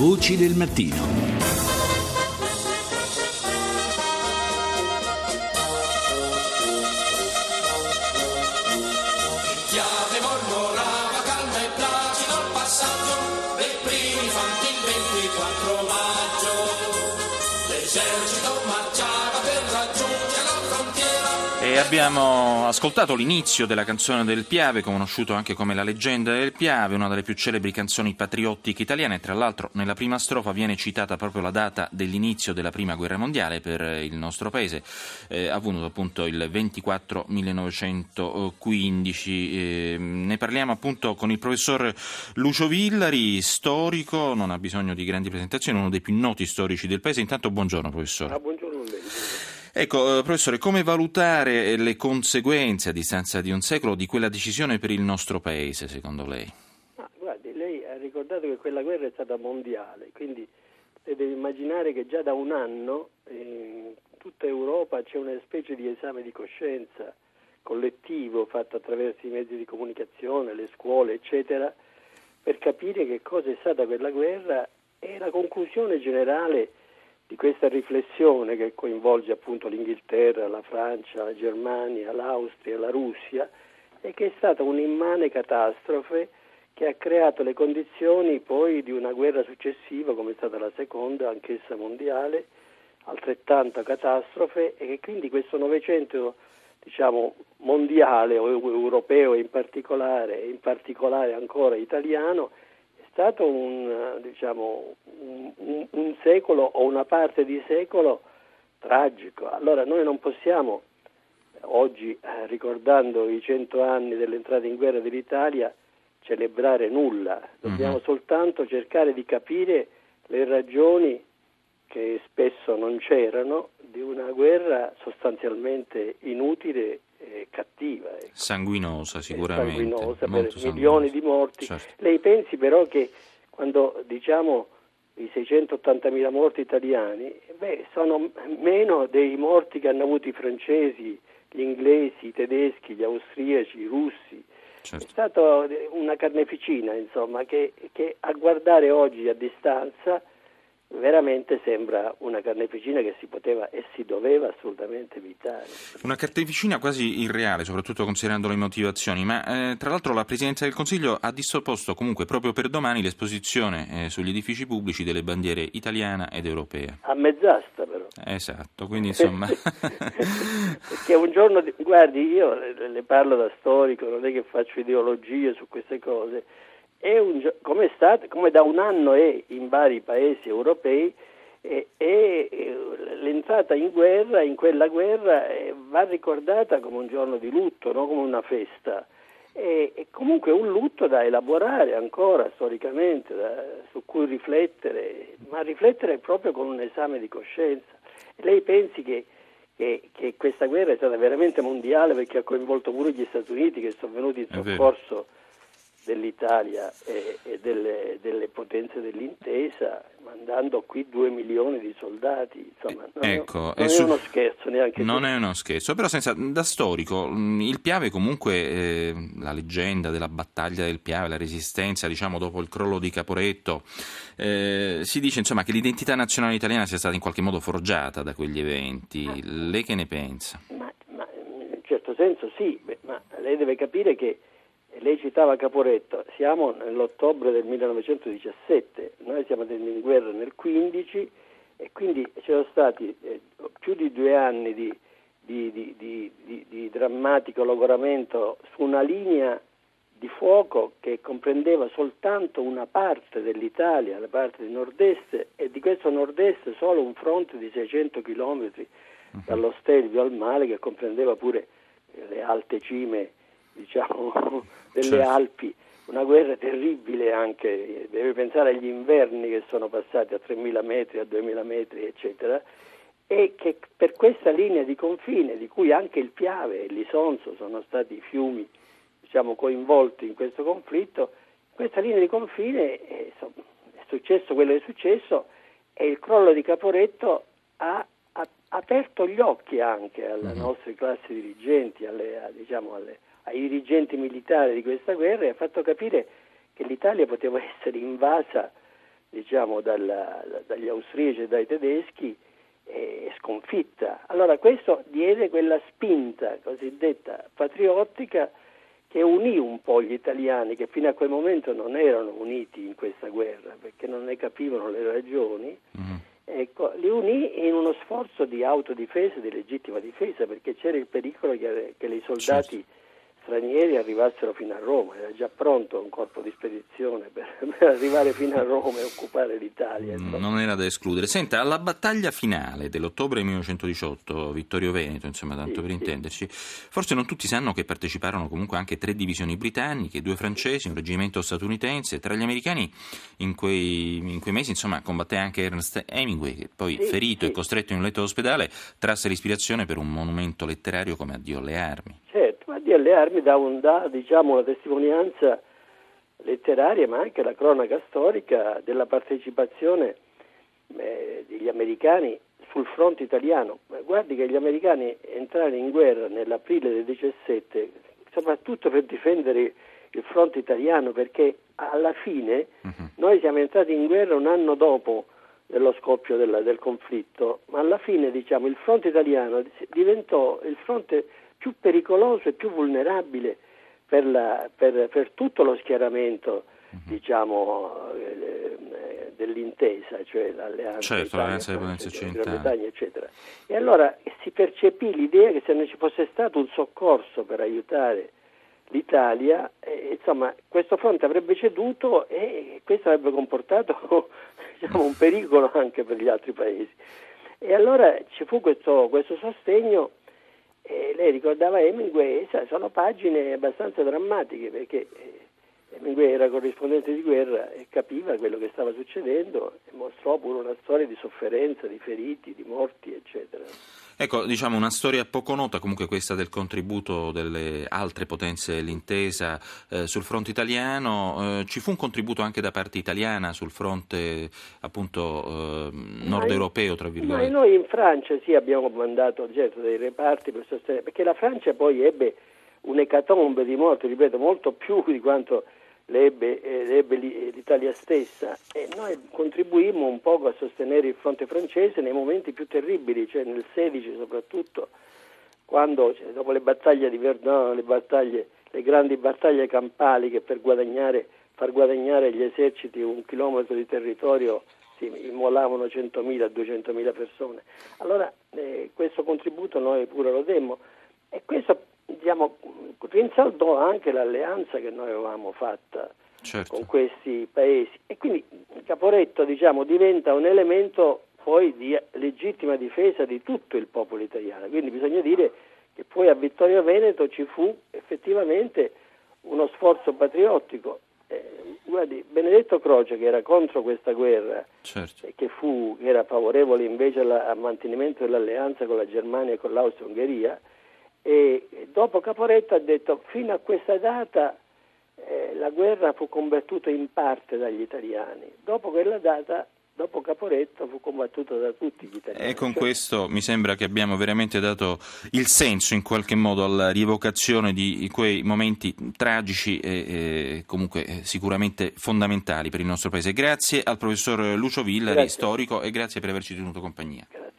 Voci del mattino. Passaggio dei primi fanti il 24 maggio. L'esercito Abbiamo ascoltato l'inizio della canzone del Piave, conosciuto anche come La leggenda del Piave, una delle più celebri canzoni patriottiche italiane. Tra l'altro, nella prima strofa viene citata proprio la data dell'inizio della prima guerra mondiale per il nostro paese, eh, avvenuto appunto il 24 1915. Eh, ne parliamo appunto con il professor Lucio Villari, storico, non ha bisogno di grandi presentazioni, uno dei più noti storici del paese. Intanto, buongiorno professore. Ah, buongiorno a lei. Ecco, eh, professore, come valutare le conseguenze a distanza di un secolo di quella decisione per il nostro paese, secondo lei? Ma guardi, lei ha ricordato che quella guerra è stata mondiale, quindi deve immaginare che già da un anno in tutta Europa c'è una specie di esame di coscienza collettivo fatto attraverso i mezzi di comunicazione, le scuole, eccetera, per capire che cosa è stata quella guerra e la conclusione generale di questa riflessione che coinvolge appunto l'Inghilterra, la Francia, la Germania, l'Austria, la Russia, è che è stata un'immane catastrofe che ha creato le condizioni poi di una guerra successiva come è stata la seconda, anch'essa mondiale, altrettanta catastrofe e che quindi questo Novecento diciamo mondiale o europeo in particolare, e in particolare ancora italiano, stato un, diciamo, un, un, un secolo o una parte di secolo tragico. Allora noi non possiamo oggi, eh, ricordando i cento anni dell'entrata in guerra dell'Italia, celebrare nulla, dobbiamo Mhm. soltanto cercare di capire le ragioni che spesso non c'erano di una guerra sostanzialmente inutile cattiva. ecco. Sanguinosa, sicuramente. sanguinosa, molto per milioni sanguinosa. di morti. Certo. Lei pensi però che quando diciamo i 680.000 morti italiani, beh, sono meno dei morti che hanno avuto i francesi, gli inglesi, i tedeschi, gli austriaci, i russi. È Certo. stata una carneficina, insomma, che, che a guardare oggi a distanza veramente sembra una carneficina che si poteva e si doveva assolutamente evitare. Una carneficina quasi irreale, soprattutto considerando le motivazioni, ma eh, tra l'altro la Presidenza del Consiglio ha disposto comunque proprio per domani l'esposizione eh, sugli edifici pubblici delle bandiere italiana ed europea. A mezz'asta però. Esatto, quindi insomma... Perché un giorno, di- guardi, io le, parlo da storico, non è che faccio ideologie su queste cose, un come, è stato, come da un anno è in vari paesi europei, è, è- è l'entrata in guerra, in quella guerra, eh, va ricordata come un giorno di lutto, non come una festa. E, e comunque un lutto da elaborare ancora storicamente, da- su cui riflettere, ma riflettere proprio con un esame di coscienza. Lei pensi che, che- che questa guerra è stata veramente mondiale perché ha coinvolto pure gli Stati Uniti che sono venuti in È soccorso dell'Italia e, e delle, delle potenze dell'intesa, mandando qui due milioni di soldati. Insomma, non, è- Ecco, non è su- uno scherzo neanche Non tu. è uno scherzo, però senza, da storico, mh, il Piave comunque, eh, la leggenda della battaglia del Piave, la resistenza, diciamo, dopo il crollo di Caporetto, eh, si dice insomma che l'identità nazionale italiana sia stata in qualche modo forgiata da quegli eventi. Lei che ne pensa? Ma, ma in un certo senso sì, beh, ma lei deve capire che lei citava Caporetto, siamo nell'ottobre del 1917, noi siamo andati in guerra nel 15 e quindi ci sono stati eh, più di due anni di, di- di- di- drammatico logoramento su una linea di fuoco che comprendeva soltanto una parte dell'Italia, la parte di nord-est, e di questo nord-est solo un fronte di 600 chilometri dallo Stelvio al mare che comprendeva pure le alte cime diciamo, delle Certo. Alpi, una guerra terribile anche, deve pensare agli inverni che sono passati a 3.000 metri, a 2.000 metri, eccetera, e che per questa linea di confine, di cui anche il Piave e l'Isonzo sono stati i fiumi diciamo, coinvolti in questo conflitto, questa linea di confine eh, insomma, è successo quello che è successo e il crollo di Caporetto ha, aperto gli occhi anche alle nostre classi dirigenti, alle, diciamo, alle- ai dirigenti militari di questa guerra e ha fatto capire che l'Italia poteva essere invasa diciamo, dalla, dagli austriaci e dai tedeschi è sconfitta. Allora questo diede quella spinta cosiddetta patriottica che unì un po' gli italiani che fino a quel momento non erano uniti in questa guerra perché non ne capivano le ragioni. Mm. Ecco, li unì in uno sforzo di autodifesa, di legittima difesa, perché c'era il pericolo che, che i soldati certo stranieri arrivassero fino a Roma, era già pronto un corpo di spedizione per, per arrivare fino a Roma e occupare l'Italia. Insomma. Non era da escludere. Senta, alla battaglia finale dell'ottobre 1918, Vittorio Veneto, insomma, tanto sì, per sì. intenderci, forse non tutti sanno che parteciparono comunque anche tre divisioni britanniche, due francesi, un reggimento statunitense. Tra gli americani in quei, in quei mesi, insomma, combatté anche Ernest Hemingway, che poi sì, ferito e costretto in un letto d'ospedale, trasse l'ispirazione per un monumento letterario come Addio alle armi. Certo di alle armi dà, un, dà diciamo, una testimonianza letteraria ma anche la cronaca storica della partecipazione eh, degli americani sul fronte italiano. Guardi che gli americani entrarono in guerra nell'aprile del 17 soprattutto per difendere il fronte italiano perché alla fine uh-huh. noi siamo entrati in guerra un anno dopo dello scoppio del, del conflitto, ma alla fine diciamo, il fronte italiano diventò il fronte più pericoloso e più vulnerabile per, la, per, per tutto lo schieramento mhm. diciamo, eh, dell'intesa, cioè l'alleanza certo, l'alleanza delle potenze occidentali, eccetera. E allora si percepì l'idea che se non ci fosse stato un soccorso per aiutare l'Italia, eh, insomma, questo fronte avrebbe ceduto e questo avrebbe comportato diciamo, un pericolo anche per gli altri paesi. E allora ci fu questo, questo sostegno lei ricordava Hemingway, sono pagine abbastanza drammatiche perché era corrispondente di guerra e capiva quello che stava succedendo e mostrò pure una storia di sofferenza, di feriti, di morti, eccetera. Ecco, diciamo una storia poco nota comunque questa del contributo delle altre potenze dell'intesa eh, sul fronte italiano. Eh, ci fu un contributo anche da parte italiana sul fronte appunto eh, nord europeo, tra virgolette? Noi in Francia sì abbiamo mandato certo dei reparti per sostenere, perché la Francia poi ebbe un'ecatombe di morti, ripeto, molto più di quanto l'ebbe, eh, l'ebbe l'Italia stessa e noi contribuimmo un poco a sostenere il fronte francese nei momenti più terribili, cioè nel 16 soprattutto, quando cioè, dopo le battaglie di Verdun, le, battaglie, le grandi battaglie campali che per guadagnare, far guadagnare agli eserciti un chilometro di territorio si immolavano 100.000, 200.000 persone. Allora eh, questo contributo noi pure lo demmo e questo diciamo, rinsaldò anche l'alleanza che noi avevamo fatta certo. con questi paesi e quindi Caporetto diciamo, diventa un elemento poi di legittima difesa di tutto il popolo italiano, quindi bisogna dire che poi a Vittorio Veneto ci fu effettivamente uno sforzo patriottico. Eh, guardi, Benedetto Croce che era contro questa guerra certo. e che, fu, che era favorevole invece alla, al mantenimento dell'alleanza con la Germania e con l'Austria-Ungheria, e dopo Caporetto ha detto fino a questa data eh, la guerra fu combattuta in parte dagli italiani, dopo quella data dopo Caporetto fu combattuta da tutti gli italiani. E con cioè... questo mi sembra che abbiamo veramente dato il senso in qualche modo alla rievocazione di quei momenti tragici e, e comunque eh, sicuramente fondamentali per il nostro Paese. Grazie al professor Lucio Villari, grazie. storico, e grazie per averci tenuto compagnia.